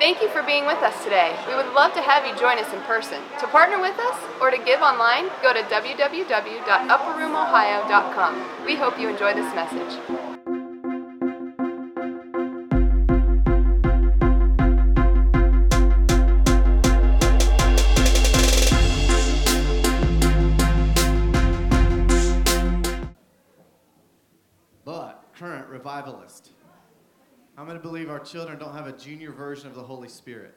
Thank you for being with us today. We would love to have you join us in person. To partner with us or to give online, go to www.upperroomohio.com. We hope you enjoy this message. but current revivalist. I'm going to believe our children don't have a junior version of the Holy Spirit.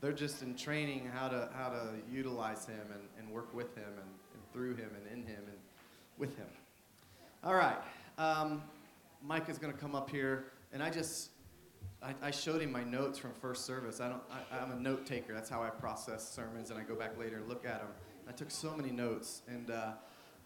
They're just in training how to, how to utilize Him and, and work with Him and, and through Him and in Him and with Him. All right. Um, Mike is going to come up here, and I just I, I showed him my notes from first service. I don't. I, I'm a note taker. That's how I process sermons, and I go back later and look at them. I took so many notes, and uh,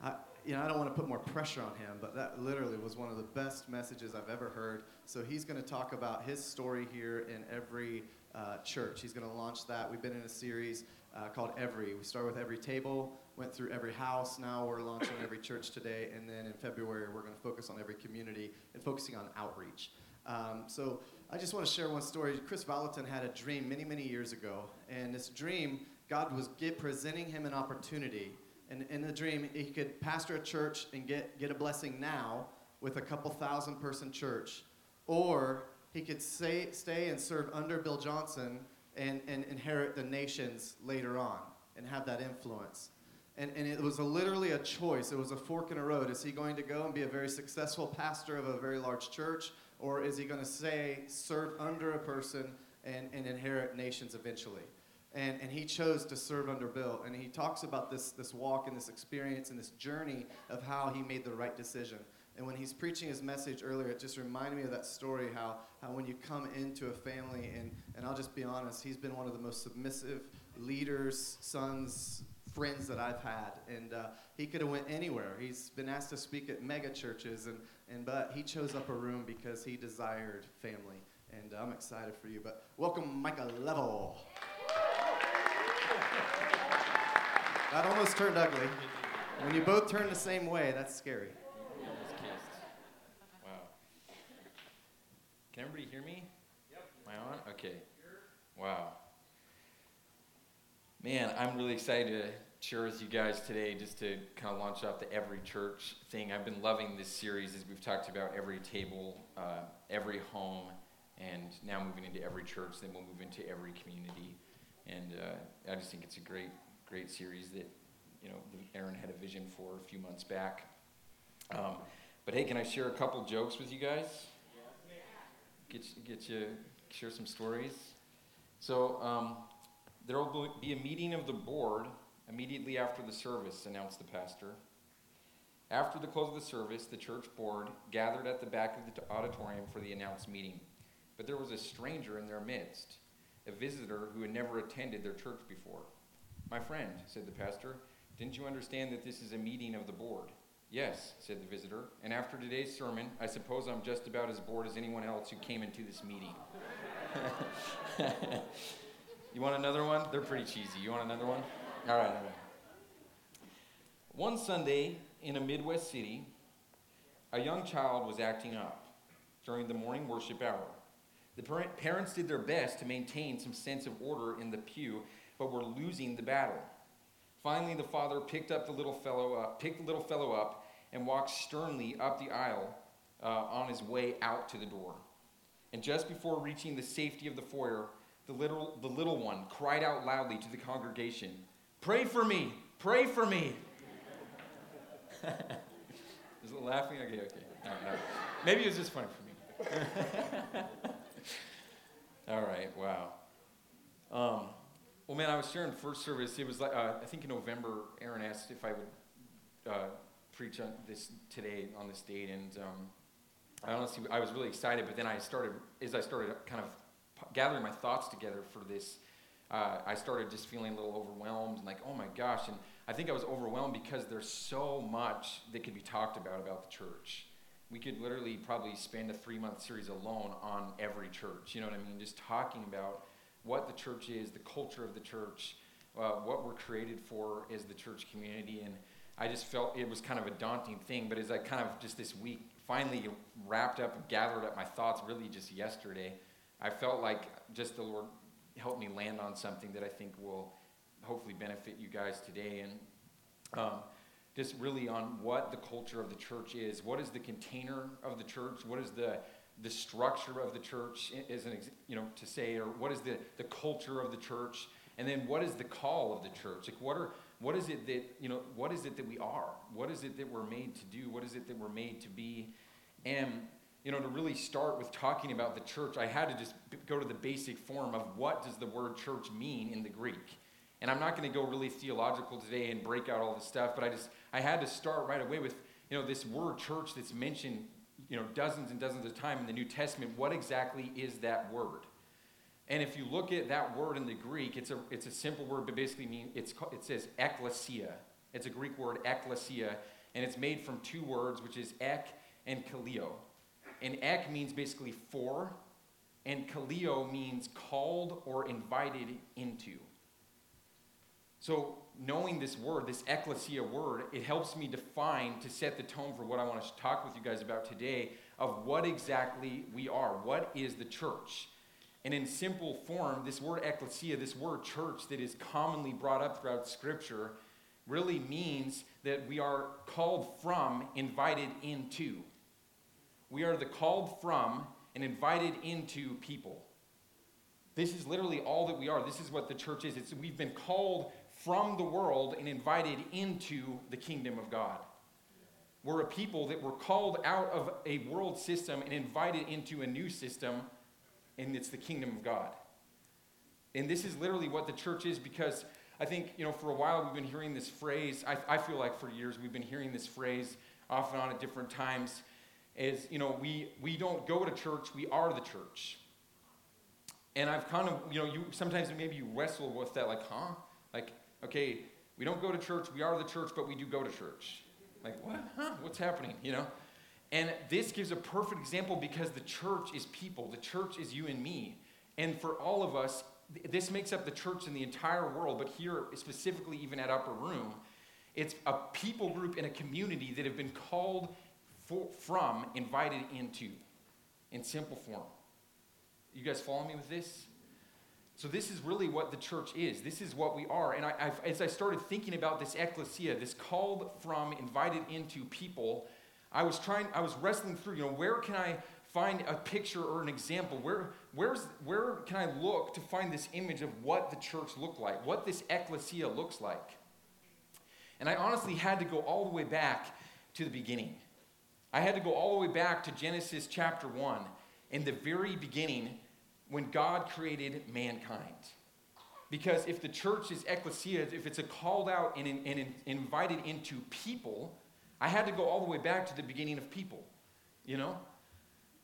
I, you know, I don't want to put more pressure on him, but that literally was one of the best messages I've ever heard. So he's going to talk about his story here in every uh, church. He's going to launch that. We've been in a series uh, called Every. We started with every table, went through every house. Now we're launching every church today, and then in February we're going to focus on every community and focusing on outreach. Um, so I just want to share one story. Kris Vallotton had a dream many, many years ago, and this dream, God was get, presenting him an opportunity. And in the dream, he could pastor a church and get, get a blessing now with a couple thousand person church, or he could say, stay and serve under Bill Johnson and, and inherit the nations later on and have that influence. And, and it was a, literally a choice. It was a fork in a road. Is he going to go and be a very successful pastor of a very large church, or is he going to say, serve under a person and, and inherit nations eventually? And, and he chose to serve under Bill. And he talks about this, this walk and this experience and this journey of how he made the right decision. And when he's preaching his message earlier, it just reminded me of that story how, how when you come into a family, and, and I'll just be honest, he's been one of the most submissive leaders, sons, friends that I've had. And uh, he could have went anywhere. He's been asked to speak at mega churches, and, and, but he chose Upper Room because he desired family. And uh, I'm excited for you. But welcome, Micah Level. That almost turned ugly. When you both turn the same way, that's scary. Wow. Can everybody hear me? Yep. Am I on? Okay. Wow. Man, I'm really excited to share with you guys today just to kind of launch off the every church thing. I've been loving this series as we've talked about every table, uh, every home, and now moving into every church, then we'll move into every community. And uh, I just think it's a great, great series that, you know, Aaron had a vision for a few months back. Um, but hey, can I share a couple jokes with you guys? Get, get you, share some stories. So um, there will be a meeting of the board immediately after the service, announced the pastor. After the close of the service, the church board gathered at the back of the auditorium for the announced meeting. But there was a stranger in their midst a visitor who had never attended their church before. My friend, said the pastor, didn't you understand that this is a meeting of the board? Yes, said the visitor, and after today's sermon, I suppose I'm just about as bored as anyone else who came into this meeting. you want another one? They're pretty cheesy. You want another one? All right, all right. One Sunday in a Midwest city, a young child was acting up during the morning worship hour. The parents did their best to maintain some sense of order in the pew, but were losing the battle. Finally, the father picked up the little fellow up, picked the little fellow up, and walked sternly up the aisle uh, on his way out to the door. And just before reaching the safety of the foyer, the little, the little one cried out loudly to the congregation, Pray for me! Pray for me! Is it laughing? Okay, okay. No, no. Maybe it was just funny for me. All right, wow. Um, well, man, I was sharing first service. It was like, uh, I think in November, Aaron asked if I would uh, preach on this today on this date. And um, I honestly, I was really excited. But then I started, as I started kind of gathering my thoughts together for this, uh, I started just feeling a little overwhelmed and like, oh my gosh. And I think I was overwhelmed because there's so much that could be talked about about the church we could literally probably spend a three month series alone on every church. You know what I mean? Just talking about what the church is, the culture of the church, uh, what we're created for as the church community. And I just felt it was kind of a daunting thing. But as I kind of just this week finally wrapped up and gathered up my thoughts really just yesterday. I felt like just the Lord helped me land on something that I think will hopefully benefit you guys today. And um, just really on what the culture of the church is. What is the container of the church? What is the the structure of the church is an you know to say or what is the the culture of the church? And then what is the call of the church? Like what are what is it that you know what is it that we are? What is it that we're made to do? What is it that we're made to be? And you know to really start with talking about the church i had to just go to the basic form of what does the word church mean in the greek? And i'm not going to go really theological today and break out all the stuff but i just i had to start right away with you know this word church that's mentioned you know dozens and dozens of times in the new testament what exactly is that word and if you look at that word in the Greek, it's a, it's a simple word, but basically mean it's, it says ekklesia. It's a Greek word, ekklesia, and it's made from two words, which is ek and kaleo. And ek means basically for, and kaleo means called or invited into. So, knowing this word, this ecclesia word, it helps me define, to set the tone for what I want to talk with you guys about today, of what exactly we are. What is the church? And in simple form, this word ecclesia, this word church that is commonly brought up throughout Scripture, really means that we are called from, invited into. We are the called from and invited into people. This is literally all that we are. This is what the church is. It's, we've been called from the world and invited into the kingdom of God. We're a people that were called out of a world system and invited into a new system and it's the kingdom of God. And this is literally what the church is because I think, you know, for a while we've been hearing this phrase. I, I feel like for years we've been hearing this phrase off and on at different times is, you know, we, we don't go to church, we are the church. And I've kind of, you know, you sometimes maybe you wrestle with that, like, huh? Like, okay, we don't go to church, we are the church, but we do go to church. Like, what? Huh? What's happening? You know? And this gives a perfect example because the church is people, the church is you and me. And for all of us, this makes up the church in the entire world, but here specifically, even at Upper Room, it's a people group in a community that have been called for, from, invited into, in simple form. You guys follow me with this? So, this is really what the church is. This is what we are. And I, I've, as I started thinking about this ecclesia, this called from, invited into people, I was trying, I was wrestling through, you know, where can I find a picture or an example? Where, where's, where can I look to find this image of what the church looked like, what this ecclesia looks like? And I honestly had to go all the way back to the beginning. I had to go all the way back to Genesis chapter 1, in the very beginning, when God created mankind. Because if the church is ecclesia, if it's a called out and, and invited into people, I had to go all the way back to the beginning of people, you know?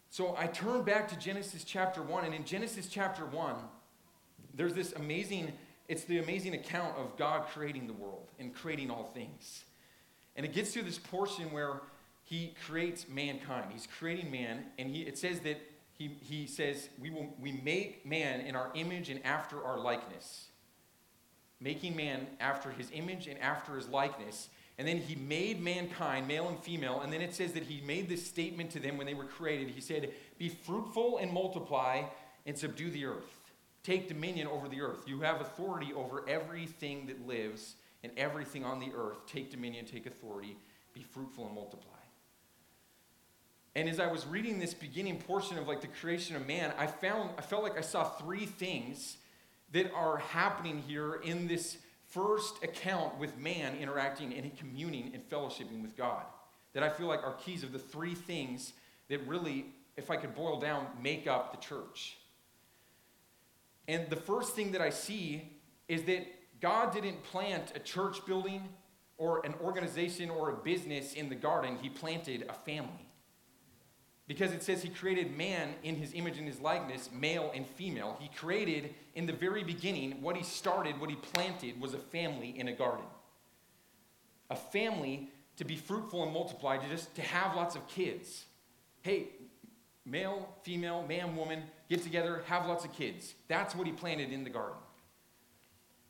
So I turned back to Genesis chapter 1, and in Genesis chapter 1, there's this amazing, it's the amazing account of God creating the world and creating all things. And it gets to this portion where he creates mankind. He's creating man, and he, it says that he, he says, we, will, we make man in our image and after our likeness. Making man after his image and after his likeness. And then he made mankind, male and female. And then it says that he made this statement to them when they were created. He said, Be fruitful and multiply and subdue the earth. Take dominion over the earth. You have authority over everything that lives and everything on the earth. Take dominion, take authority, be fruitful and multiply. And as I was reading this beginning portion of like the creation of man, I found I felt like I saw three things that are happening here in this first account with man interacting and communing and fellowshipping with God. That I feel like are keys of the three things that really, if I could boil down, make up the church. And the first thing that I see is that God didn't plant a church building or an organization or a business in the garden, He planted a family. Because it says he created man in his image and his likeness, male and female. He created in the very beginning, what he started, what he planted, was a family in a garden. A family to be fruitful and multiply, to just to have lots of kids. Hey, male, female, man, woman, get together, have lots of kids. That's what he planted in the garden.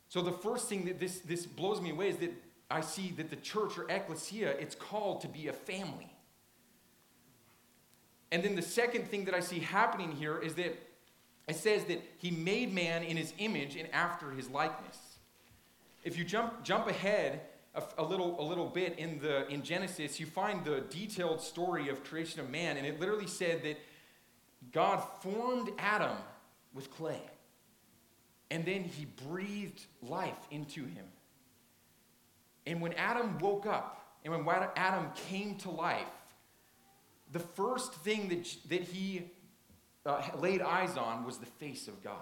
So the first thing that this, this blows me away is that I see that the church or ecclesia, it's called to be a family. And then the second thing that I see happening here is that it says that he made man in his image and after his likeness. If you jump, jump ahead a, a, little, a little bit in, the, in Genesis, you find the detailed story of creation of man, and it literally said that God formed Adam with clay. And then he breathed life into him. And when Adam woke up, and when Adam came to life, the first thing that, that he uh, laid eyes on was the face of God.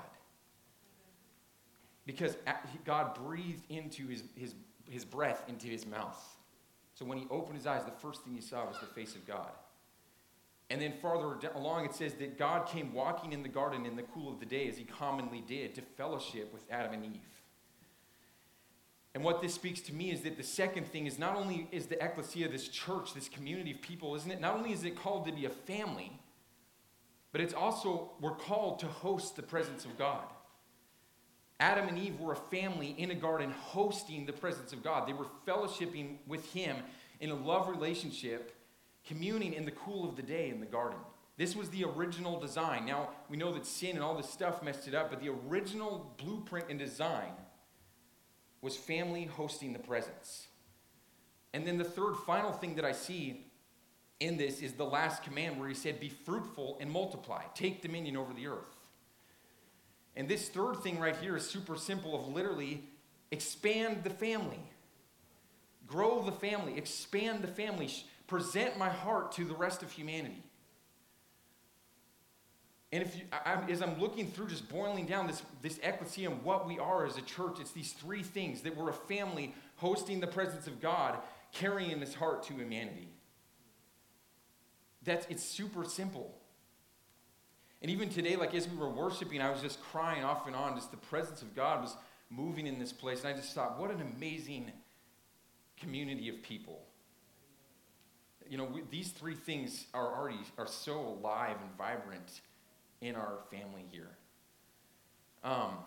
Because God breathed into his, his, his breath into his mouth. So when he opened his eyes, the first thing he saw was the face of God. And then farther along, it says that God came walking in the garden in the cool of the day, as he commonly did, to fellowship with Adam and Eve. And what this speaks to me is that the second thing is not only is the ecclesia, this church, this community of people, isn't it? Not only is it called to be a family, but it's also, we're called to host the presence of God. Adam and Eve were a family in a garden hosting the presence of God. They were fellowshipping with Him in a love relationship communing in the cool of the day in the garden. This was the original design. Now, we know that sin and all this stuff messed it up, but the original blueprint and design was family hosting the presence. And then the third final thing that I see in this is the last command where he said, Be fruitful and multiply, take dominion over the earth. And this third thing right here is super simple of literally expand the family, grow the family, expand the family present my heart to the rest of humanity. And if you, I, as I'm looking through, just boiling down this, this and what we are as a church, it's these three things that we're a family hosting the presence of God, carrying His heart to humanity. That's, it's super simple. And even today, like as we were worshiping, I was just crying off and on. Just the presence of God was moving in this place. And I just thought, what an amazing community of people you know, we, these three things are already are so alive and vibrant in our family here. Um,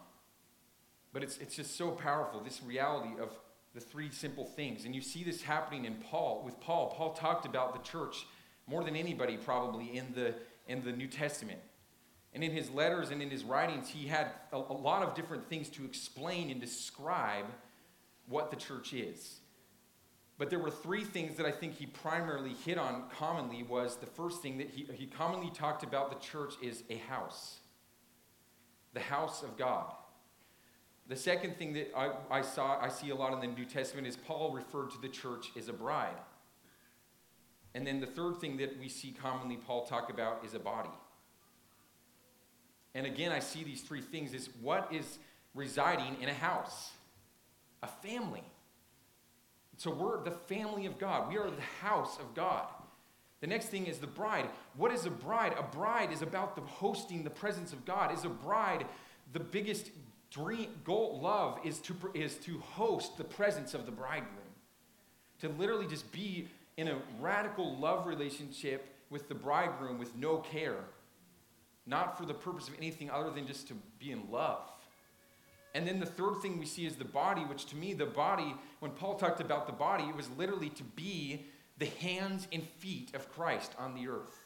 but it's, it's just so powerful, this reality of the three simple things. And you see this happening in Paul. With Paul, Paul talked about the church more than anybody probably in the, in the New Testament. And in his letters and in his writings, he had a, a lot of different things to explain and describe what the church is. But there were three things that I think he primarily hit on commonly was the first thing that he, he commonly talked about the church is a house. The house of God. The second thing that I, I saw, I see a lot in the New Testament is Paul referred to the church as a bride. And then the third thing that we see commonly Paul talk about is a body. And again, I see these three things is what is residing in a house? A family. So we're the family of God. We are the house of God. The next thing is the bride. What is a bride? A bride is about the hosting the presence of God. Is a bride the biggest dream, goal, love is to, is to host the presence of the bridegroom. To literally just be in a radical love relationship with the bridegroom with no care. Not for the purpose of anything other than just to be in love. And then the third thing we see is the body, which to me, the body, when Paul talked about the body, it was literally to be the hands and feet of Christ on the earth.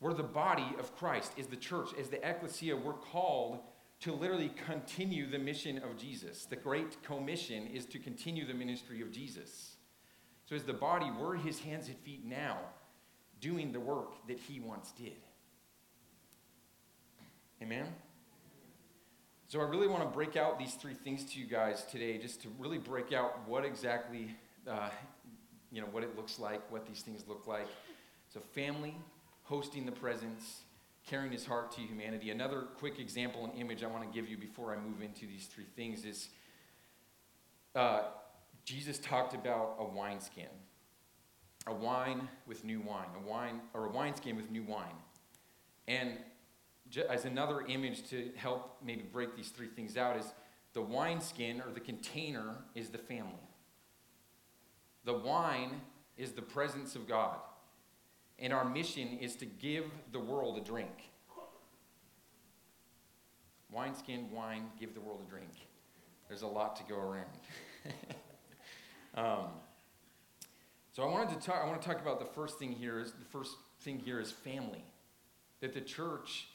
We're the body of Christ, is the church, as the ecclesia, we're called to literally continue the mission of Jesus. The great commission is to continue the ministry of Jesus. So, as the body, we're his hands and feet now, doing the work that he once did. Amen? So I really want to break out these three things to you guys today, just to really break out what exactly, uh, you know, what it looks like, what these things look like. So family, hosting the presence, carrying his heart to humanity. Another quick example and image I want to give you before I move into these three things is uh, Jesus talked about a wineskin, a wine with new wine, a wine or a wineskin with new wine, and as another image to help maybe break these three things out is the wineskin or the container is the family. The wine is the presence of God. And our mission is to give the world a drink. Wineskin, wine, give the world a drink. There's a lot to go around. um, so I wanted to talk. I want to talk about the first thing here is the first thing here is family. That the church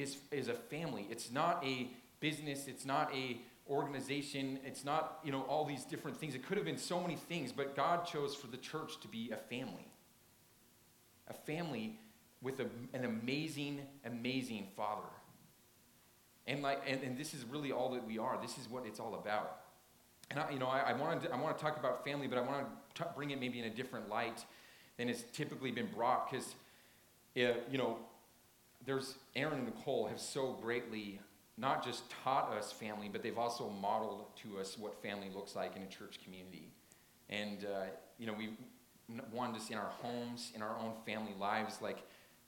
is, is a family. It's not a business, it's not a organization, it's not, you know, all these different things. It could have been so many things, but God chose for the church to be a family. A family with a, an amazing, amazing father. And, like, and, and this is really all that we are. This is what it's all about. And I, you know, I, I want to I want to talk about family, but I want to bring it maybe in a different light than it's typically been brought, because, you know, there's Aaron and Nicole have so greatly not just taught us family, but they've also modeled to us what family looks like in a church community. And, uh, you know, we want to see in our homes, in our own family lives, like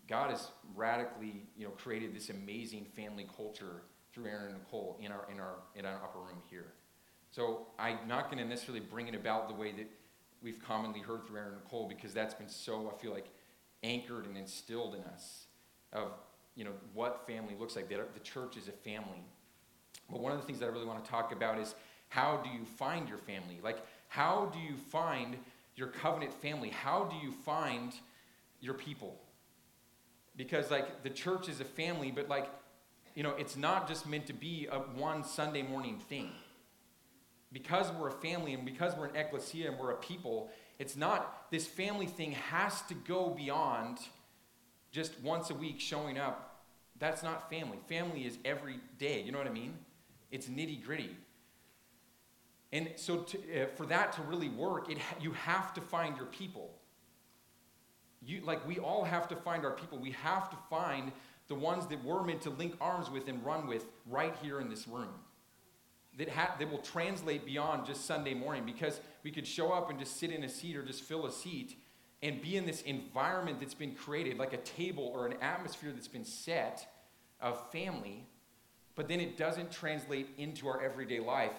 God has radically, you know, created this amazing family culture through Aaron and Nicole in our, in our, in our upper room here. So I'm not going to necessarily bring it about the way that we've commonly heard through Aaron and Nicole because that's been so, I feel like, anchored and instilled in us of you know, what family looks like. The church is a family. But one of the things that I really want to talk about is how do you find your family? Like, how do you find your covenant family? How do you find your people? Because, like, the church is a family, but, like, you know, it's not just meant to be a one Sunday morning thing. Because we're a family and because we're an ecclesia and we're a people, it's not, this family thing has to go beyond just once a week showing up, that's not family. Family is every day. You know what I mean? It's nitty gritty. And so, to, uh, for that to really work, it, you have to find your people. You, like, we all have to find our people. We have to find the ones that we're meant to link arms with and run with right here in this room. That, ha- that will translate beyond just Sunday morning because we could show up and just sit in a seat or just fill a seat and be in this environment that's been created, like a table or an atmosphere that's been set of family, but then it doesn't translate into our everyday life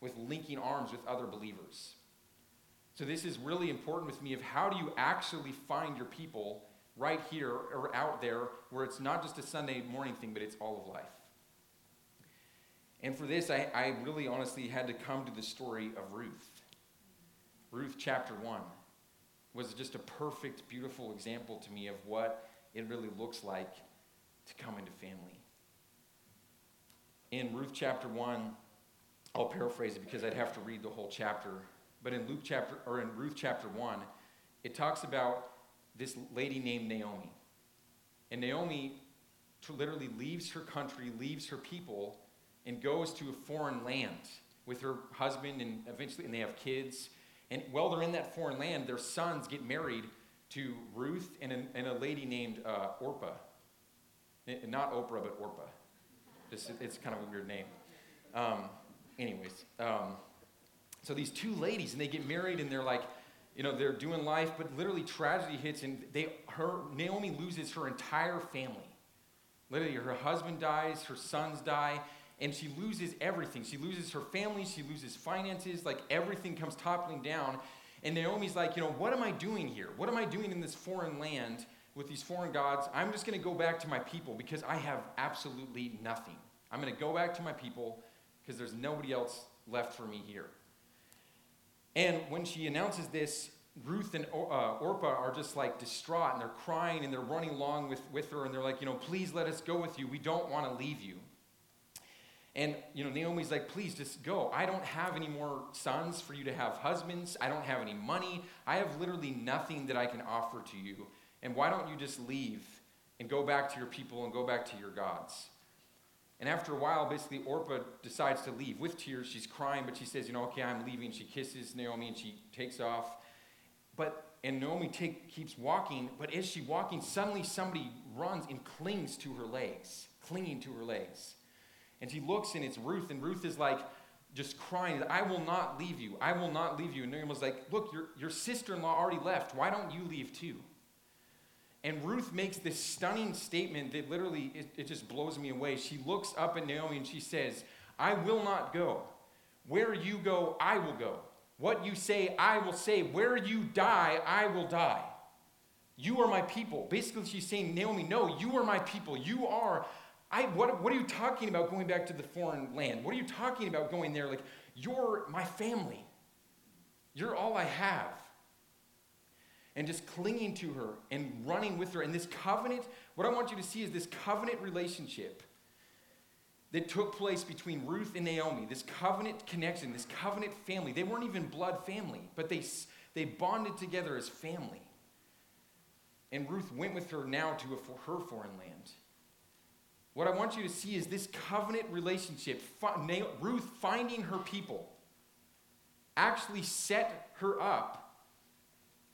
with linking arms with other believers. So, this is really important with me of how do you actually find your people right here or out there where it's not just a Sunday morning thing, but it's all of life. And for this, I, I really honestly had to come to the story of Ruth. Ruth chapter 1 was just a perfect, beautiful example to me of what it really looks like to come into family. In Ruth chapter 1, I'll paraphrase it because I'd have to read the whole chapter. But in Luke chapter or in Ruth chapter 1, it talks about this lady named Naomi. And Naomi literally leaves her country, leaves her people, and goes to a foreign land with her husband and eventually and they have kids and while they're in that foreign land, their sons get married to Ruth and a, and a lady named uh, Orpah. Not Oprah, but Orpah. Just, it's kind of a weird name. Um, anyways, um, so these two ladies, and they get married, and they're like, you know, they're doing life, but literally tragedy hits, and they, her, Naomi loses her entire family. Literally, her husband dies, her sons die, and she loses everything. She loses her family, she loses finances, like everything comes toppling down. And Naomi's like, you know, what am I doing here? What am I doing in this foreign land with these foreign gods? I'm just going to go back to my people because I have absolutely nothing. I'm going to go back to my people because there's nobody else left for me here. And when she announces this, Ruth and uh, Orpah are just like distraught and they're crying and they're running along with, with her and they're like, you know, please let us go with you. We don't want to leave you. And, you know, Naomi's like, please just go. I don't have any more sons for you to have husbands. I don't have any money. I have literally nothing that I can offer to you. And why don't you just leave and go back to your people and go back to your gods? And after a while, basically, Orpah decides to leave with tears. She's crying, but she says, you know, okay, I'm leaving. She kisses Naomi and she takes off. But, and Naomi take, keeps walking, but as she's walking, suddenly somebody runs and clings to her legs, clinging to her legs. And she looks and it's Ruth, and Ruth is like just crying, I will not leave you. I will not leave you. And was like, Look, your, your sister in law already left. Why don't you leave too? And Ruth makes this stunning statement that literally, it, it just blows me away. She looks up at Naomi and she says, I will not go. Where you go, I will go. What you say, I will say. Where you die, I will die. You are my people. Basically, she's saying, Naomi, no, you are my people. You are I, what, what are you talking about going back to the foreign land? What are you talking about going there? Like, you're my family. You're all I have. and just clinging to her and running with her. And this covenant, what I want you to see is this covenant relationship that took place between Ruth and Naomi, this covenant connection, this covenant family. They weren't even blood family, but they, they bonded together as family. And Ruth went with her now to a, her foreign land. What I want you to see is this covenant relationship, Ruth finding her people, actually set her up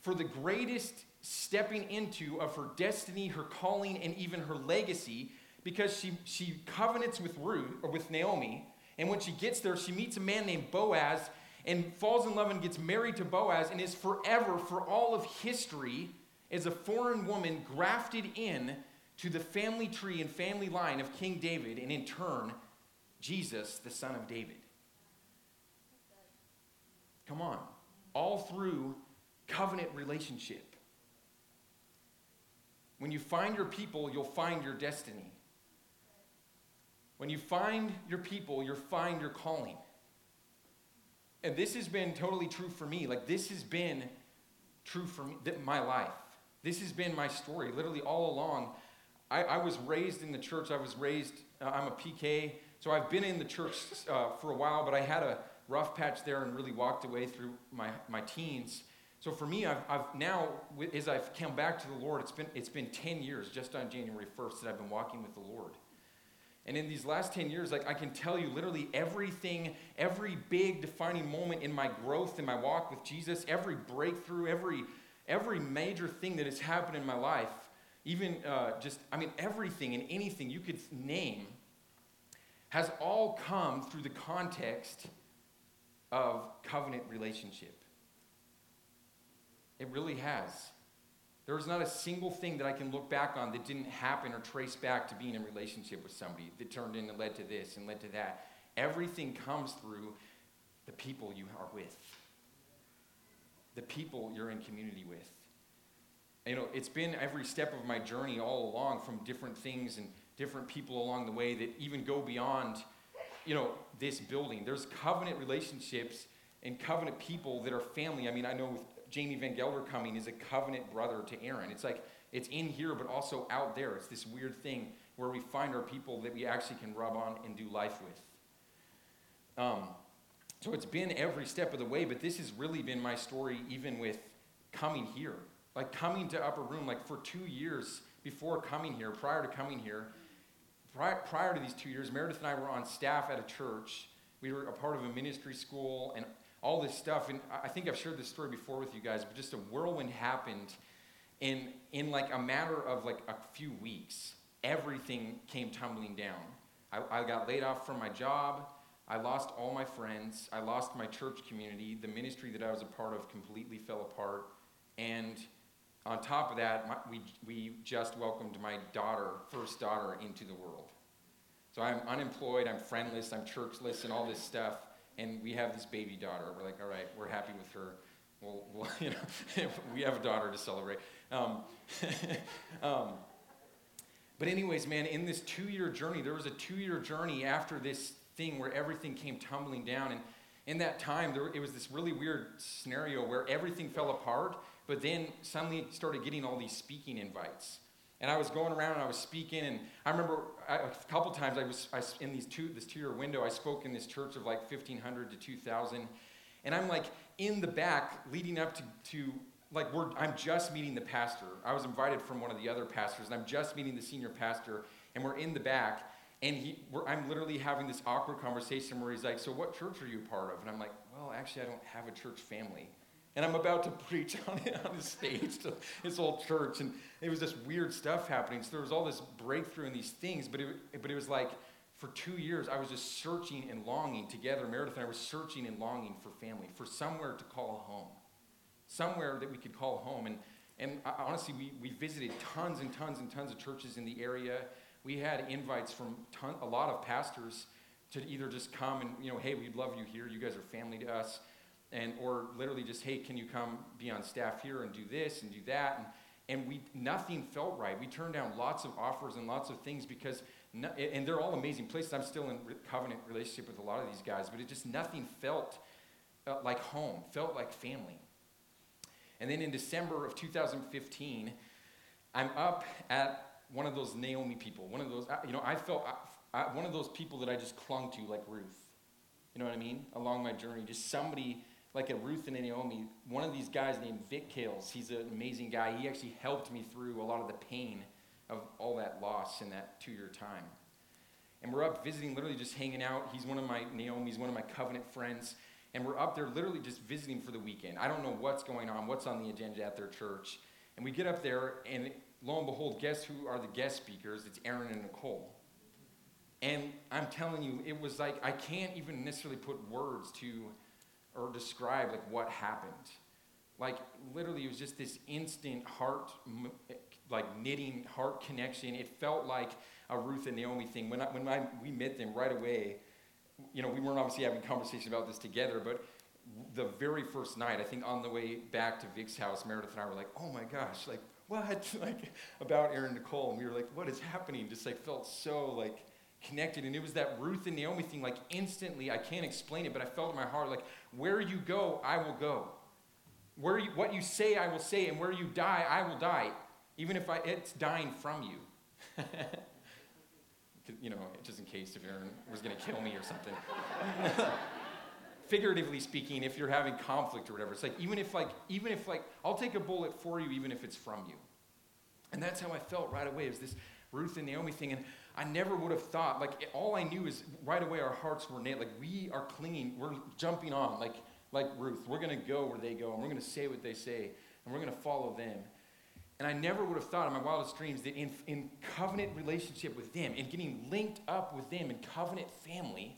for the greatest stepping into of her destiny, her calling, and even her legacy because she, she covenants with Ruth or with Naomi. And when she gets there, she meets a man named Boaz and falls in love and gets married to Boaz and is forever, for all of history, as a foreign woman grafted in to the family tree and family line of King David, and in turn, Jesus, the son of David. Come on. All through covenant relationship. When you find your people, you'll find your destiny. When you find your people, you'll find your calling. And this has been totally true for me. Like, this has been true for me, my life. This has been my story, literally all along. I, I was raised in the church. I was raised, uh, I'm a PK, so I've been in the church uh, for a while, but I had a rough patch there and really walked away through my, my teens. So for me, I've, I've now, as I've come back to the Lord, it's been, it's been 10 years just on January 1st that I've been walking with the Lord. And in these last 10 years, like I can tell you literally everything, every big defining moment in my growth in my walk with Jesus, every breakthrough, every every major thing that has happened in my life, even uh, just, I mean, everything and anything you could name, has all come through the context of covenant relationship. It really has. There is not a single thing that I can look back on that didn't happen or trace back to being in relationship with somebody that turned in and led to this and led to that. Everything comes through the people you are with, the people you're in community with. You know, it's been every step of my journey all along from different things and different people along the way that even go beyond, you know, this building. There's covenant relationships and covenant people that are family. I mean, I know with Jamie Van Gelder coming is a covenant brother to Aaron. It's like it's in here, but also out there. It's this weird thing where we find our people that we actually can rub on and do life with. Um, so it's been every step of the way, but this has really been my story, even with coming here. Like coming to Upper Room, like for two years before coming here, prior to coming here, prior, prior to these two years, Meredith and I were on staff at a church. We were a part of a ministry school, and all this stuff. And I think I've shared this story before with you guys, but just a whirlwind happened in, in like a matter of like a few weeks. Everything came tumbling down. I, I got laid off from my job. I lost all my friends. I lost my church community. The ministry that I was a part of completely fell apart. And on top of that, my, we, we just welcomed my daughter, first daughter, into the world. So I'm unemployed, I'm friendless, I'm churchless, and all this stuff and we have this baby daughter. We're like, all right, we're happy with her. Well, you know, we have a daughter to celebrate. Um, um, but anyways, man, in this two-year journey, there was a two-year journey after this thing where everything came tumbling down, and in that time, there, it was this really weird scenario where everything fell apart, but then suddenly started getting all these speaking invites. And I was going around and I was speaking, and I remember a couple times I was I, in these two this two year window. I spoke in this church of like 1,500 to 2,000, and I'm like in the back leading up to, to like we're I'm just meeting the pastor. I was invited from one of the other pastors, and I'm just meeting the senior pastor, and we're in the back, and he I'm literally having this awkward conversation where he's like, "So what church are you part of?" And I'm like, "Well, actually, I don't have a church family." And I'm about to preach on, on the stage to his whole church. And it was just weird stuff happening. So there was all this breakthrough in these things. But it, but it was like for two years, I was just searching and longing together. Meredith and I were searching and longing for family, for somewhere to call home, somewhere that we could call home. And, and honestly, we, we visited tons and tons and tons of churches in the area. We had invites from ton, a lot of pastors to either just come and, you know, hey, we'd love you here. You guys are family to us and or literally just hey can you come be on staff here and do this and do that and and we nothing felt right we turned down lots of offers and lots of things because no, and they're all amazing places i'm still in covenant relationship with a lot of these guys but it just nothing felt uh, like home felt like family And then in December of 2015, I'm up at one of those Naomi people, one of those, you know, I felt I, I, one of those people that I just clung to, like Ruth. You know what I mean? Along my journey, just somebody like a Ruth and Naomi. One of these guys named Vic Kales, he's an amazing guy. He actually helped me through a lot of the pain of all that loss in that two year time. And we're up visiting, literally just hanging out. He's one of my, Naomi's one of my covenant friends. And we're up there literally just visiting for the weekend. I don't know what's going on, what's on the agenda at their church. And we get up there, and lo and behold, guess who are the guest speakers? It's Aaron and Nicole. And I'm telling you, it was like, I can't even necessarily put words to or describe like what happened. Like literally, it was just this instant heart, like knitting heart connection. It felt like a Ruth and Naomi thing. When I, when I, we met them right away, you know, we weren't obviously having conversation about this together, but the very first night, I think on the way back to Vic's house, Meredith and I were like, oh my gosh, like what? Like about Aaron Nicole, and we were like, what is happening? Just like felt so like connected. And it was that Ruth and Naomi thing, like instantly, I can't explain it, but I felt in my heart, like, where you go, I will go. Where you, what you say, I will say, and where you die, I will die, even if I, it's dying from you. you know, just in case if Aaron was going to kill me or something. Figuratively speaking, if you're having conflict or whatever, it's like even if like even if like I'll take a bullet for you, even if it's from you. And that's how I felt right away. Is this Ruth and Naomi thing, and I never would have thought, like, all I knew is right away our hearts were nailed. Like, we are clinging, we're jumping on, like, like Ruth. We're going to go where they go, and we're going to say what they say, and we're going to follow them. And I never would have thought in my wildest dreams that in, in covenant relationship with them, in getting linked up with them in covenant family,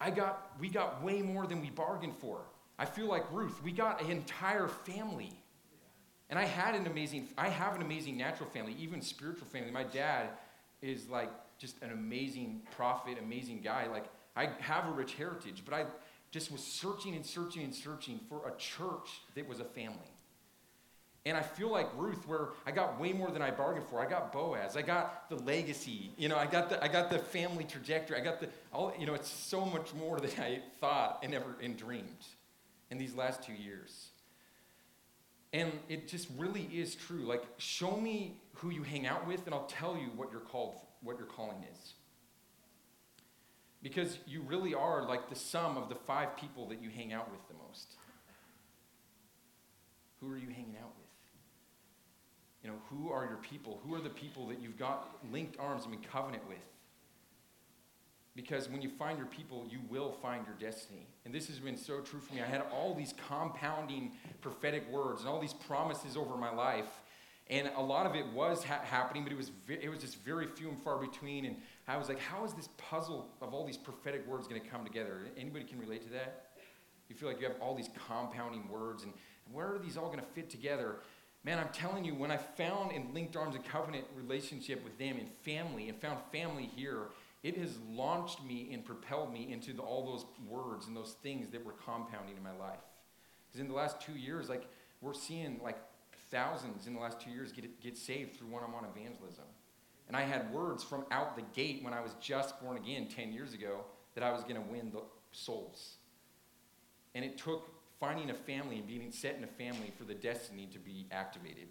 I got, we got way more than we bargained for. I feel like Ruth, we got an entire family. And I had an amazing, I have an amazing natural family, even spiritual family. My dad is like just an amazing prophet, amazing guy. Like, I have a rich heritage, but I just was searching and searching and searching for a church that was a family. And I feel like Ruth, where I got way more than I bargained for. I got Boaz. I got the legacy. You know, I got the, I got the family trajectory. I got the, all, you know, it's so much more than I thought and ever and dreamed in these last two years. And it just really is true. Like, show me who you hang out with, and I'll tell you what you're called, what your calling is. Because you really are like the sum of the five people that you hang out with the most. Who are you hanging out with? You know, who are your people? Who are the people that you've got linked arms and in covenant with? Because when you find your people, you will find your destiny. And this has been so true for me. I had all these compounding prophetic words and all these promises over my life. And a lot of it was ha- happening, but it was, it was just very few and far between. And I was like, how is this puzzle of all these prophetic words going to come together? Anybody can relate to that? You feel like you have all these compounding words, and, and where are these all going to fit together? Man, I'm telling you, when I found and linked arms and covenant relationship with them and family, and found family here, it has launched me and propelled me into the, all those words and those things that were compounding in my life. Because in the last two years, like we're seeing like thousands in the last two years get, get saved through one-on-one evangelism. And I had words from out the gate when I was just born again 10 years ago that I was going to win the souls. And it took finding a family and being set in a family for the destiny to be activated.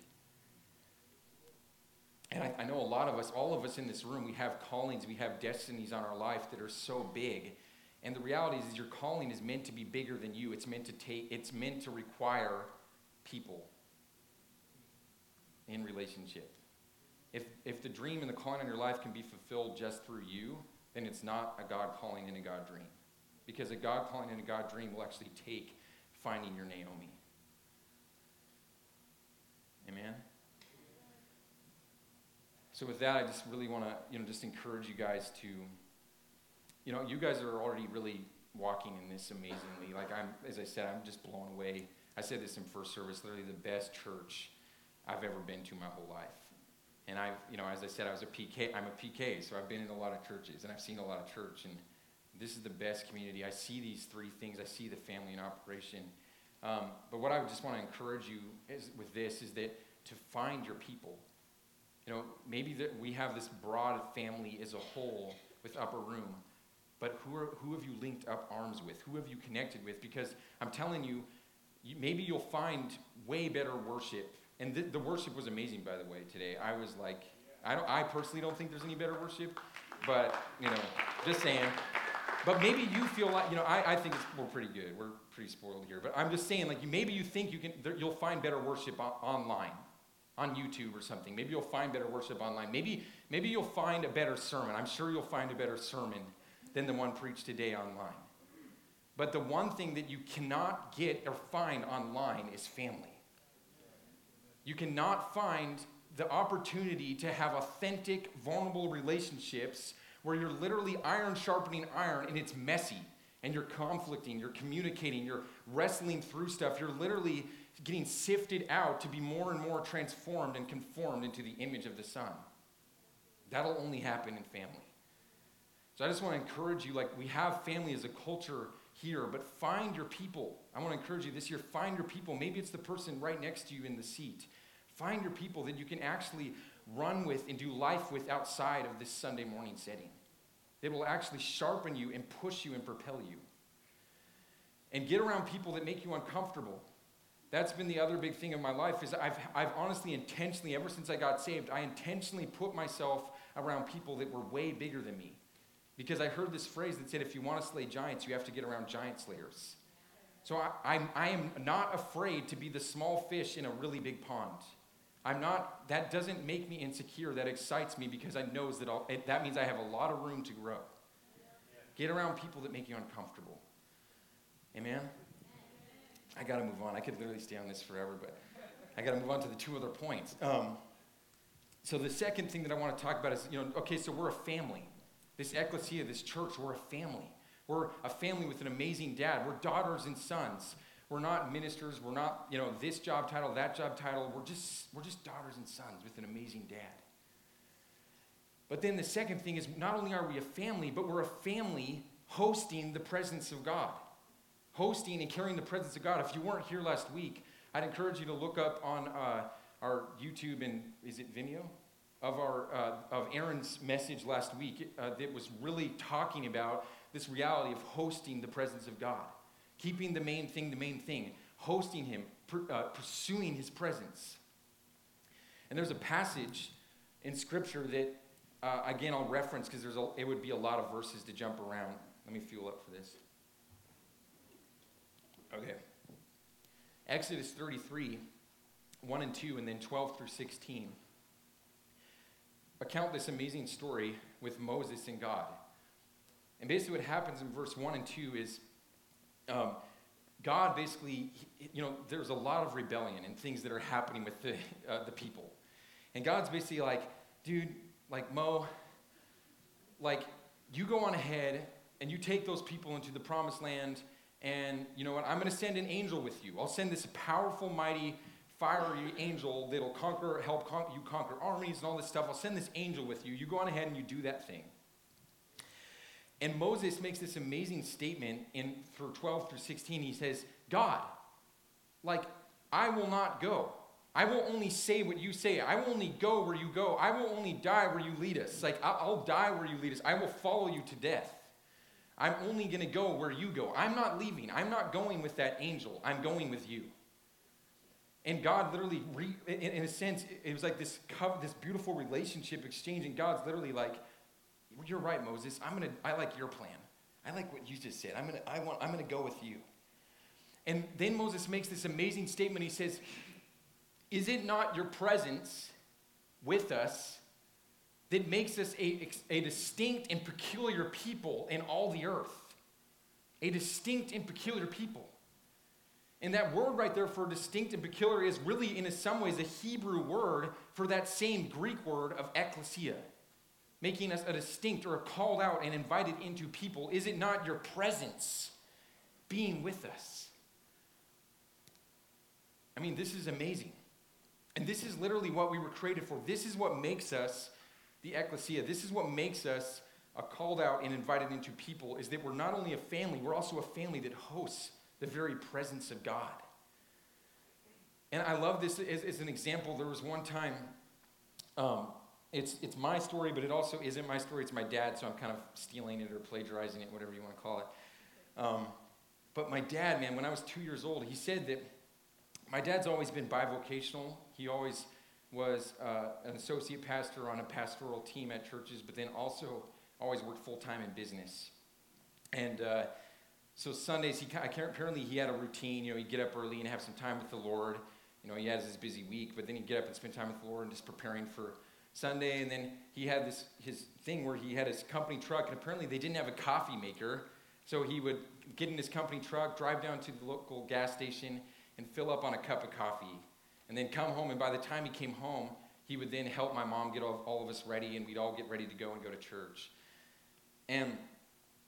And I, I, know a lot of us, all of us in this room, we have callings, we have destinies on our life that are so big. And the reality is, is your calling is meant to be bigger than you. It's meant to take, it's meant to require people in relationship. If, if the dream and the calling on your life can be fulfilled just through you, then it's not a God calling and a God dream. Because a God calling and a God dream will actually take finding your Naomi. Amen? So with that, I just really want to, you know, just encourage you guys to, you know, you guys are already really walking in this amazingly. Like I'm, as I said, I'm just blown away. I said this in first service, literally the best church I've ever been to my whole life. And I, you know, as I said, I was a PK. I'm a PK, so I've been in a lot of churches and I've seen a lot of church. And this is the best community. I see these three things. I see the family in operation. Um, but what I just want to encourage you is, with this is that to find your people. You know, maybe that we have this broad family as a whole with Upper Room, but who, are, who have you linked up arms with? Who have you connected with? Because I'm telling you, you, maybe you'll find way better worship. And th- the worship was amazing, by the way, today. I was like, I, don't, I personally don't think there's any better worship, but, you know, just saying. But maybe you feel like, you know, I, I think we're pretty good. We're pretty spoiled here. But I'm just saying, like, maybe you think you can, there, you'll find better worship on, online, on YouTube or something. Maybe you'll find better worship online. Maybe, maybe you'll find a better sermon. I'm sure you'll find a better sermon than the one preached today online. But the one thing that you cannot get or find online is family. You cannot find the opportunity to have authentic, vulnerable relationships where you're literally iron sharpening iron and it's messy and you're conflicting, you're communicating, you're wrestling through stuff. You're literally getting sifted out to be more and more transformed and conformed into the image of the Son. That'll only happen in family. So I just want to encourage you like, we have family as a culture here, but find your people. I want to encourage you this year find your people. Maybe it's the person right next to you in the seat. Find your people that you can actually run with and do life with outside of this Sunday morning setting. That will actually sharpen you and push you and propel you. And get around people that make you uncomfortable. That's been the other big thing of my life is I've, I've honestly intentionally, ever since I got saved, I intentionally put myself around people that were way bigger than me. Because I heard this phrase that said, if you want to slay giants, you have to get around giant slayers. So I, I, I am not afraid to be the small fish in a really big pond. I'm not, that doesn't make me insecure. That excites me because I know that I'll, it, that means I have a lot of room to grow. Get around people that make you uncomfortable. Amen? I got to move on. I could literally stay on this forever, but I got to move on to the two other points. Um, so the second thing that I want to talk about is, you know, okay, so we're a family. This ecclesia, this church, we're a family. We're a family with an amazing dad. We're daughters and sons. We're not ministers. We're not, you know, this job title, that job title. We're just, we're just daughters and sons with an amazing dad. But then the second thing is not only are we a family, but we're a family hosting the presence of God. Hosting and carrying the presence of God. If you weren't here last week, I'd encourage you to look up on uh, our YouTube and is it Vimeo? of, our, uh, of Aaron's message last week uh, that was really talking about this reality of hosting the presence of God, keeping the main thing the main thing, hosting Him, per, uh, pursuing His presence. And there's a passage in Scripture that, uh, again, I'll reference because there's a, it would be a lot of verses to jump around. Let me fuel up for this. Okay. Exodus 33, 1 and 2, and then 12 through 16 account this amazing story with Moses and God. And basically, what happens in verse 1 and 2 is um, God basically, you know, there's a lot of rebellion and things that are happening with the, uh, the people. And God's basically like, dude, like Mo, like, you go on ahead and you take those people into the promised land, and you know what? I'm going to send an angel with you. I'll send this powerful, mighty fiery angel that'll conquer, help con- you conquer armies and all this stuff. I'll send this angel with you. You go on ahead and you do that thing. And Moses makes this amazing statement in through 12 through 16. He says, God, like, I will not go. I will only say what you say. I will only go where you go. I will only die where you lead us. Like, I'll die where you lead us. I will follow you to death. I'm only going to go where you go. I'm not leaving. I'm not going with that angel. I'm going with you. And God literally, re, in, in, a sense, it was like this, this beautiful relationship exchange. And God's literally like, "You're right, Moses. I'm gonna. I like your plan. I like what you just said. I'm gonna. I want. I'm gonna go with you." And then Moses makes this amazing statement. He says, "Is it not your presence with us that makes us a, a distinct and peculiar people in all the earth? A distinct and peculiar people." And that word right there for distinct and peculiar is really, in some ways, a Hebrew word for that same Greek word of ecclesia, making us a distinct or a called out and invited into people. Is it not your presence being with us? I mean, this is amazing. And this is literally what we were created for. This is what makes us the ecclesia. This is what makes us a called out and invited into people, is that we're not only a family, we're also a family that hosts the very presence of God. And I love this as, as an example. There was one time, um, it's, it's my story, but it also isn't my story. It's my dad, so I'm kind of stealing it or plagiarizing it, whatever you want to call it. Um, But my dad, man, when I was two years old, he said that my dad's always been bivocational. He always was uh, an associate pastor on a pastoral team at churches, but then also always worked full time in business. And uh, so Sundays, he apparently he had a routine. You know, he'd get up early and have some time with the Lord. You know, he has his busy week, but then he'd get up and spend time with the Lord and just preparing for Sunday. And then he had this his thing where he had his company truck, and apparently they didn't have a coffee maker, so he would get in his company truck, drive down to the local gas station, and fill up on a cup of coffee and then come home. And by the time he came home, he would then help my mom get all, all of us ready, and we'd all get ready to go and go to church. And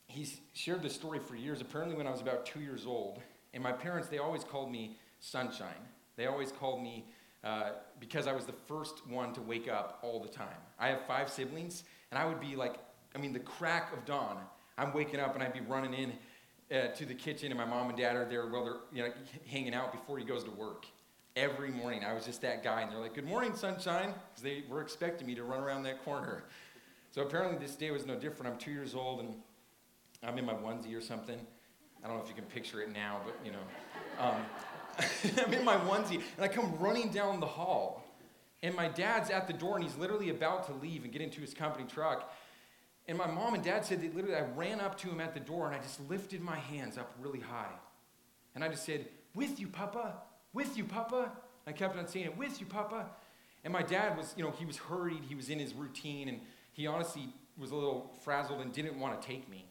he's shared this story for years. Apparently, when I was about two years old, and my parents, they always called me Sunshine. They always called me uh, because I was the first one to wake up all the time. I have five siblings, and I would be like, I mean, the crack of dawn, I'm waking up and I'd be running in uh, to the kitchen, and my mom and dad are there while they're you know, hanging out before he goes to work every morning. I was just that guy. And they're like, Good morning, sunshine, because they were expecting me to run around that corner. So apparently, this day was no different. I'm two years old and I'm in my onesie or something. I don't know if you can picture it now, but you know. Um, I'm in my onesie and I come running down the hall. And my dad's at the door and he's literally about to leave and get into his company truck. And my mom and dad said that literally I ran up to him at the door and I just lifted my hands up really high. And I just said, With you, Papa. With you, Papa. I kept on saying it, with you, Papa. And my dad was, you know, he was hurried, he was in his routine, and he honestly was a little frazzled and didn't want to take me.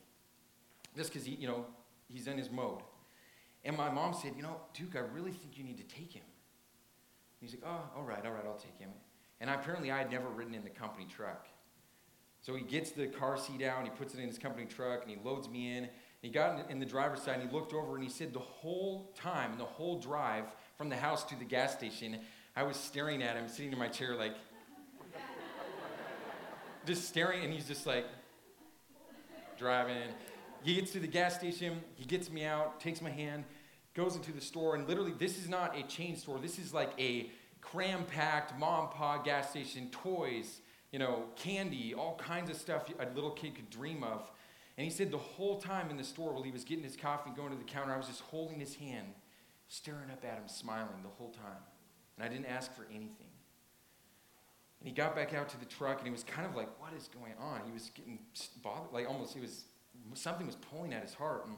Just because he, you know, he's in his mode. And my mom said, you know, Duke, I really think you need to take him. And he's like, oh, all right, all right, I'll take him. And apparently I had never ridden in the company truck. So he gets the car seat out, he puts it in his company truck, and he loads me in. He got in the driver's side, and he looked over, and he said the whole time, the whole drive, from the house to the gas station, I was staring at him, sitting in my chair, like, just staring, and he's just like, driving. He gets to the gas station, he gets me out, takes my hand, goes into the store, and literally, this is not a chain store. This is like a cram packed mom pop gas station, toys, you know, candy, all kinds of stuff a little kid could dream of. And he said the whole time in the store while he was getting his coffee and going to the counter, I was just holding his hand staring up at him, smiling the whole time. And I didn't ask for anything. And he got back out to the truck and he was kind of like, What is going on? He was getting bothered, like almost, he was, something was pulling at his heart. And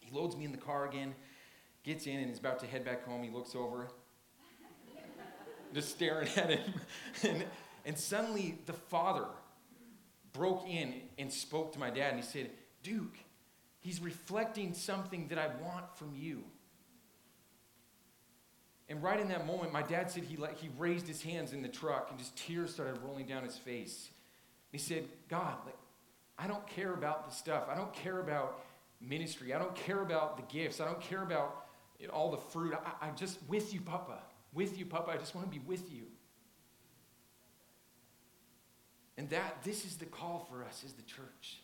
he loads me in the car again, gets in, and he's about to head back home. He looks over, just staring at him. and, and suddenly the father broke in and spoke to my dad and he said, Duke, he's reflecting something that I want from you. And right in that moment, my dad said he, he raised his hands in the truck and just tears started rolling down his face. He said, God, like, I don't care about the stuff. I don't care about ministry. I don't care about the gifts. I don't care about all the fruit. I, I'm just with you, Papa. With you, Papa. I just want to be with you. And that this is the call for us as the church.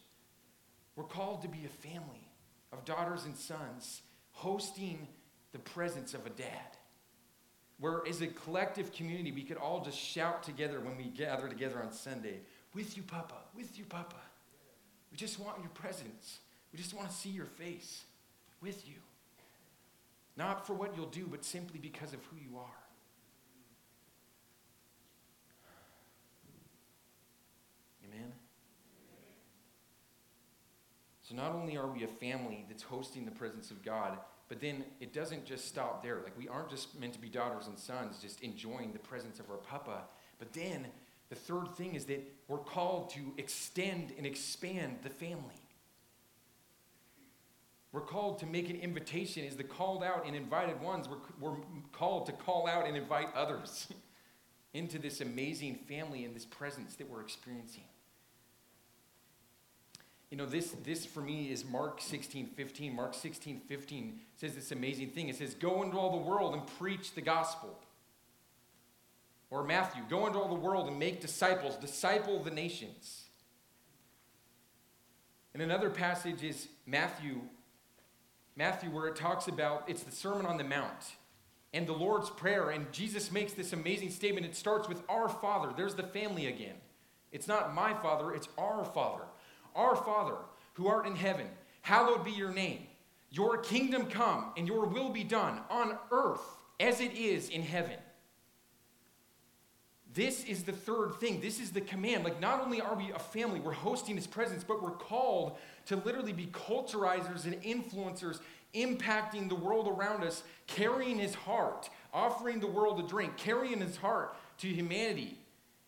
We're called to be a family of daughters and sons hosting the presence of a dad where as a collective community we could all just shout together when we gather together on Sunday, with you, Papa, with you, Papa. We just want your presence. We just want to see your face with you. Not for what you'll do, but simply because of who you are. Amen. So not only are we a family that's hosting the presence of God, but then it doesn't just stop there. Like we aren't just meant to be daughters and sons, just enjoying the presence of our papa. But then the third thing is that we're called to extend and expand the family. We're called to make an invitation as the called out and invited ones. We're, we're called to call out and invite others into this amazing family and this presence that we're experiencing. You know, this, this for me is Mark 16, 15. Mark 16, 15 says this amazing thing. It says, Go into all the world and preach the gospel. Or Matthew, go into all the world and make disciples, disciple the nations. And another passage is Matthew, Matthew, where it talks about it's the Sermon on the Mount and the Lord's Prayer. And Jesus makes this amazing statement. It starts with our Father. There's the family again. It's not my Father, it's our Father. Our Father, who art in heaven, hallowed be your name. Your kingdom come and your will be done on earth as it is in heaven. This is the third thing. This is the command. Like, not only are we a family, we're hosting his presence, but we're called to literally be culturizers and influencers, impacting the world around us, carrying his heart, offering the world a drink, carrying his heart to humanity,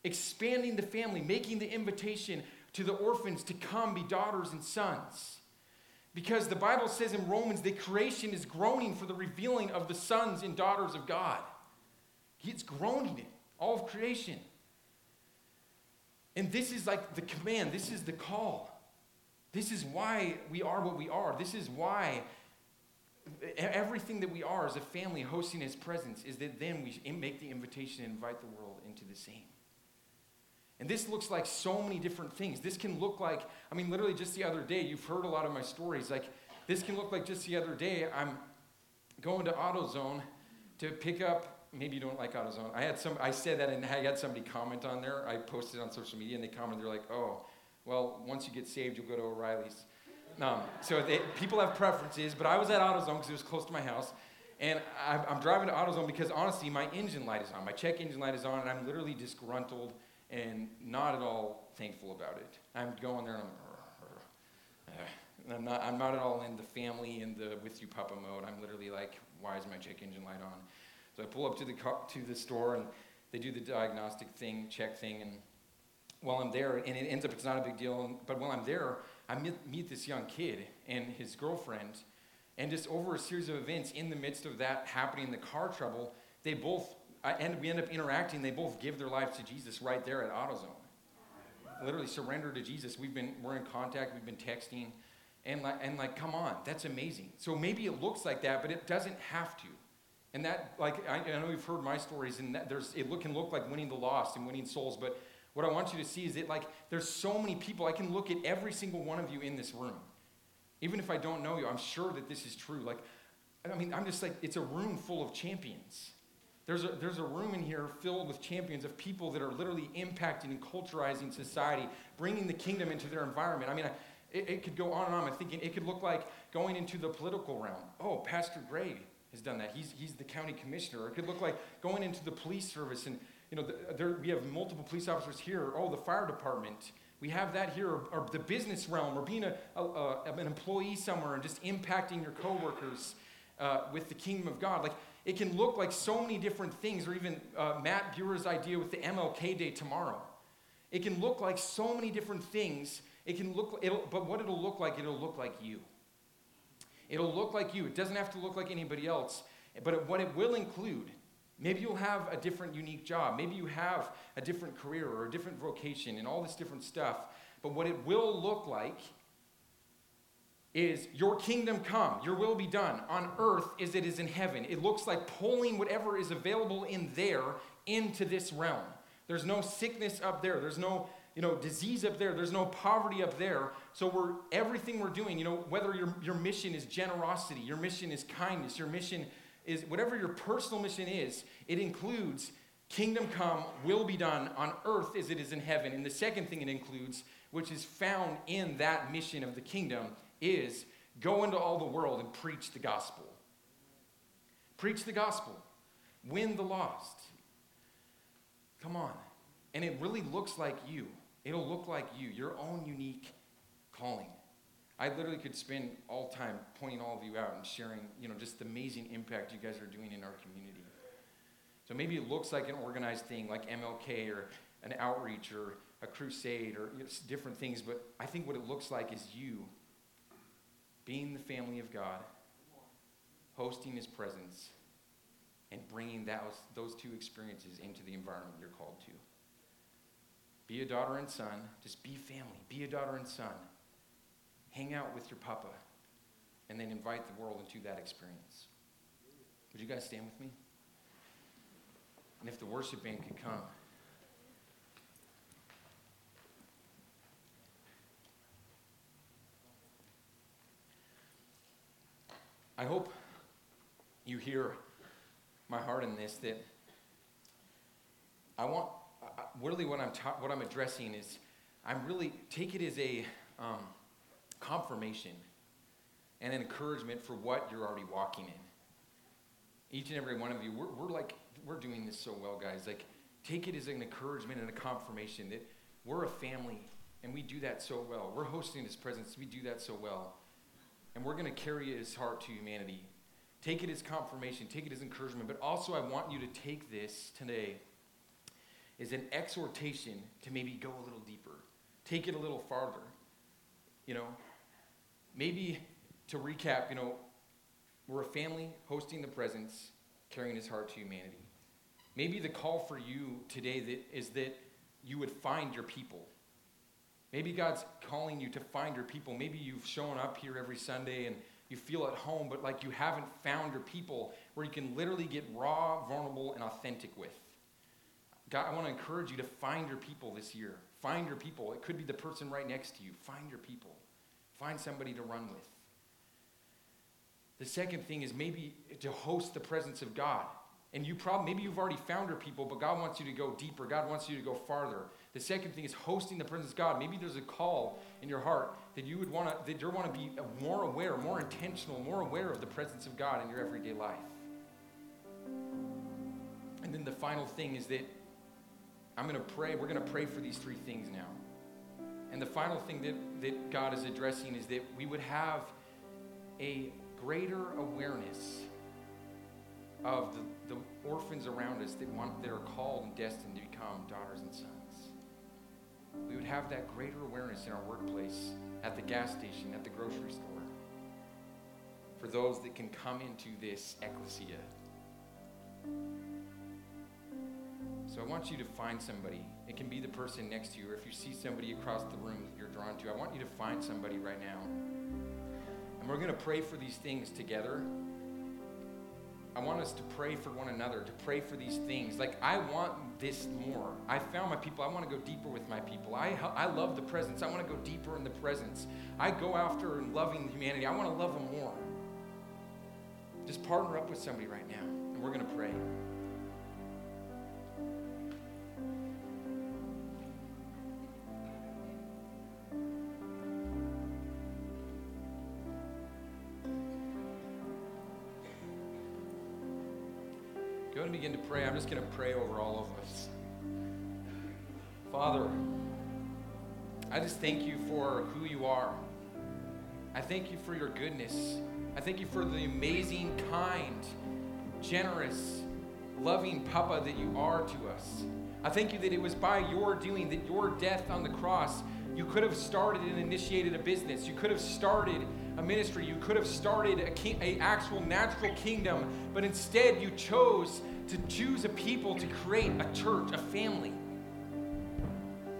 expanding the family, making the invitation to the orphans to come be daughters and sons. Because the Bible says in Romans that creation is groaning for the revealing of the sons and daughters of God. It's groaning it all of creation. And this is like the command, this is the call. This is why we are what we are. This is why everything that we are as a family hosting his presence is that then we make the invitation and invite the world into the same. And this looks like so many different things. This can look like, I mean, literally just the other day, you've heard a lot of my stories. Like, this can look like just the other day, I'm going to AutoZone to pick up maybe you don't like AutoZone. I had some, I said that and I had somebody comment on there. I posted on social media and they commented, they're like, oh, well, once you get saved, you'll go to O'Reilly's. Um, so they, people have preferences, but I was at AutoZone because it was close to my house. And I, I'm driving to AutoZone because honestly, my engine light is on. My check engine light is on, and I'm literally disgruntled and not at all thankful about it. I'm going there and I'm, I'm not, I'm not at all in the family and the with you papa mode. I'm literally like, why is my check engine light on? So I pull up to the, to the store and they do the diagnostic thing, check thing, and while I'm there, and it ends up it's not a big deal, but while I'm there, I meet, meet this young kid and his girlfriend, and just over a series of events in the midst of that happening, the car trouble, they both, and we end up interacting, they both give their lives to Jesus right there at AutoZone. Literally surrender to Jesus. We've been, we're in contact, we've been texting, and like, and like, come on, that's amazing. So maybe it looks like that, but it doesn't have to. And that, like, I, I know you've heard my stories, and there's, it look, can look like winning the lost and winning souls, but what I want you to see is that, like, there's so many people. I can look at every single one of you in this room. Even if I don't know you, I'm sure that this is true. Like, I mean, I'm just like, it's a room full of champions. There's a, there's a room in here filled with champions of people that are literally impacting and culturizing society, bringing the kingdom into their environment. I mean, I, it, it could go on and on. I'm thinking it could look like going into the political realm. Oh, Pastor Gray has done that. He's, he's the county commissioner. It could look like going into the police service and, you know, the, there, we have multiple police officers here. Oh, the fire department. We have that here, or, or the business realm, or being a, a, a, an employee somewhere and just impacting your coworkers uh, with the kingdom of God. Like, it can look like so many different things, or even uh, Matt Bureau's idea with the MLK Day tomorrow. It can look like so many different things. It can look, but what it'll look like, it'll look like you. It'll look like you. It doesn't have to look like anybody else. But what it will include, maybe you'll have a different, unique job. Maybe you have a different career or a different vocation and all this different stuff. But what it will look like is your kingdom come, your will be done on earth as it is in heaven. It looks like pulling whatever is available in there into this realm. There's no sickness up there. There's no you know, disease up there. There's no poverty up there. So we're everything we're doing, you know, whether your, your mission is generosity, your mission is kindness, your mission is whatever your personal mission is, it includes kingdom come, will be done on earth as it is in heaven. And the second thing it includes, which is found in that mission of the kingdom, is go into all the world and preach the gospel. Preach the gospel. Win the lost. Come on. And it really looks like you. It'll look like you, your own unique calling. I literally could spend all time pointing all of you out and sharing, you know, just the amazing impact you guys are doing in our community. So maybe it looks like an organized thing like MLK or an outreach or a crusade or you know, different things, but I think what it looks like is you being the family of God, hosting His presence, and bringing those, those two experiences into the environment you're called to. Be a daughter and son. Just be family. Be a daughter and son. Hang out with your papa. And then invite the world into that experience. Would you guys stand with me? And if the worship band could come. I hope you hear my heart in this that I want really what I'm, ta- what I'm addressing is I'm really, take it as a um, confirmation. and an encouragement for what you're already walking in. Each and every one of you, we're, we're like, we're doing this so well, guys. Like, take it as an encouragement and a confirmation that we're a family and we do that so well. We're hosting this presence, we do that so well. And we're going to carry His heart to humanity. Take it as confirmation, take it as encouragement, but also I want you to take this today as an exhortation to maybe go a little deeper, take it a little farther. You know, maybe to recap, you know, we're a family hosting the presence, carrying his heart to humanity. Maybe the call for you today that is that you would find your people. Maybe God's calling you to find your people. Maybe you've shown up here every Sunday and you feel at home, but like you haven't found your people where you can literally get raw, vulnerable, and authentic with. God, I want to encourage you to find your people this year. Find your people. It could be the person right next to you. Find your people. Find somebody to run with. The second thing is maybe to host the presence of God. And you probably, maybe you've already found your people, but God wants you to go deeper. God wants you to go farther. The second thing is hosting the presence of God. Maybe there's a call in your heart that you would want to, that you want to be more aware, more intentional, more aware of the presence of God in your everyday life. And then the final thing is that I'm going to pray. We're going to pray for these three things now. And the final thing that, that God is addressing is that we would have a greater awareness of the, the orphans around us that, want, that are called and destined to become daughters and sons. We would have that greater awareness in our workplace, at the gas station, at the grocery store, for those that can come into this ecclesia. So I want you to find somebody. It can be the person next to you, or if you see somebody across the room that you're drawn to, I want you to find somebody right now. And we're going to pray for these things together. I want us to pray for one another, to pray for these things. Like, I want this more. I found my people. I want to go deeper with my people. I, I love the presence. I want to go deeper in the presence. I go after and loving humanity. I want to love them more. Just partner up with somebody right now, and we're going to pray. Begin to pray. I'm just going to pray over all of us. Father, I just thank you for who you are. I thank you for your goodness. I thank you for the amazing, kind, generous, loving Papa that you are to us. I thank you that it was by your doing, that your death on the cross, you could have started and initiated a business. You could have started a ministry. You could have started a, a actual natural kingdom, but instead you chose to choose a people to create a church, a family.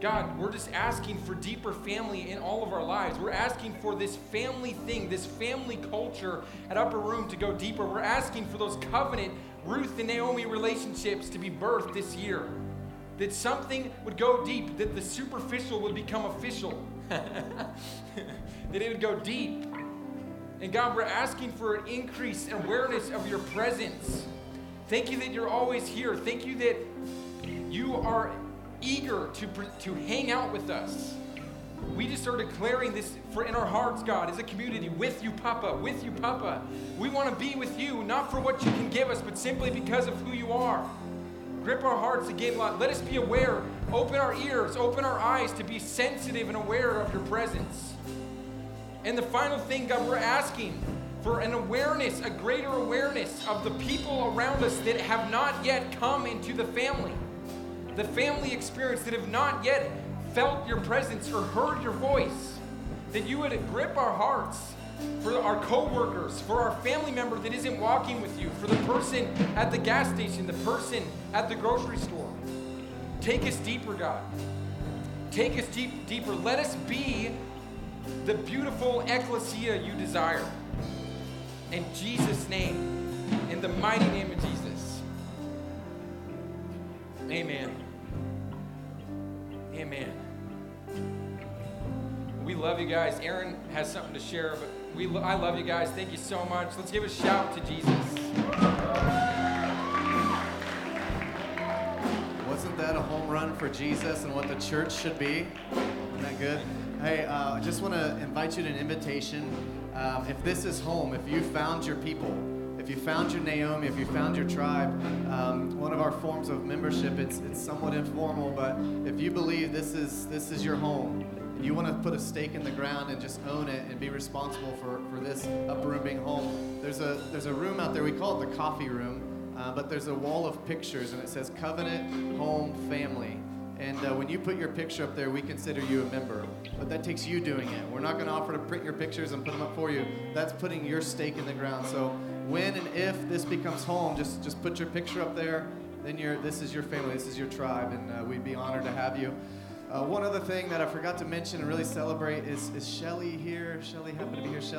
God, we're just asking for deeper family in all of our lives. We're asking for this family thing, this family culture at Upper Room to go deeper. We're asking for those covenant Ruth and Naomi relationships to be birthed this year. That something would go deep, that the superficial would become official, that it would go deep. And God, we're asking for an increase in awareness of your presence. Thank you that you're always here. Thank you that you are eager to, to hang out with us. We just are declaring this for in our hearts, God, as a community, with you, Papa, with you, Papa. We want to be with you, not for what you can give us, but simply because of who you are. Grip our hearts again, lot. Let us be aware. Open our ears, open our eyes to be sensitive and aware of your presence. And the final thing, God, we're asking for an awareness, a greater awareness of the people around us that have not yet come into the family, the family experience that have not yet felt your presence or heard your voice. That you would grip our hearts for our coworkers, for our family member that isn't walking with you, for the person at the gas station, the person at the grocery store. Take us deeper, God. Take us deep, deeper. Let us be the beautiful ecclesia you desire. In Jesus' name, in the mighty name of Jesus. Amen. Amen. We love you guys. Aaron has something to share, but we lo- I love you guys. Thank you so much. Let's give a shout to Jesus. Wasn't that a home run for Jesus and what the church should be? Isn't that good? Hey, uh, I just want to invite you to an invitation um, if this is home, if you found your people, if you found your Naomi, if you found your tribe, um, one of our forms of membership, it's, it's somewhat informal, but if you believe this is, this is your home, and you want to put a stake in the ground and just own it and be responsible for, for this uprooming home, there's a, there's a room out there, we call it the coffee room, uh, but there's a wall of pictures and it says covenant, home, family. And uh, when you put your picture up there, we consider you a member. But that takes you doing it. We're not going to offer to print your pictures and put them up for you. That's putting your stake in the ground. So when and if this becomes home, just just put your picture up there. Then you're, this is your family, this is your tribe, and uh, we'd be honored to have you. Uh, one other thing that I forgot to mention and really celebrate is, is Shelly here. Shelly happened to be here. Shelly.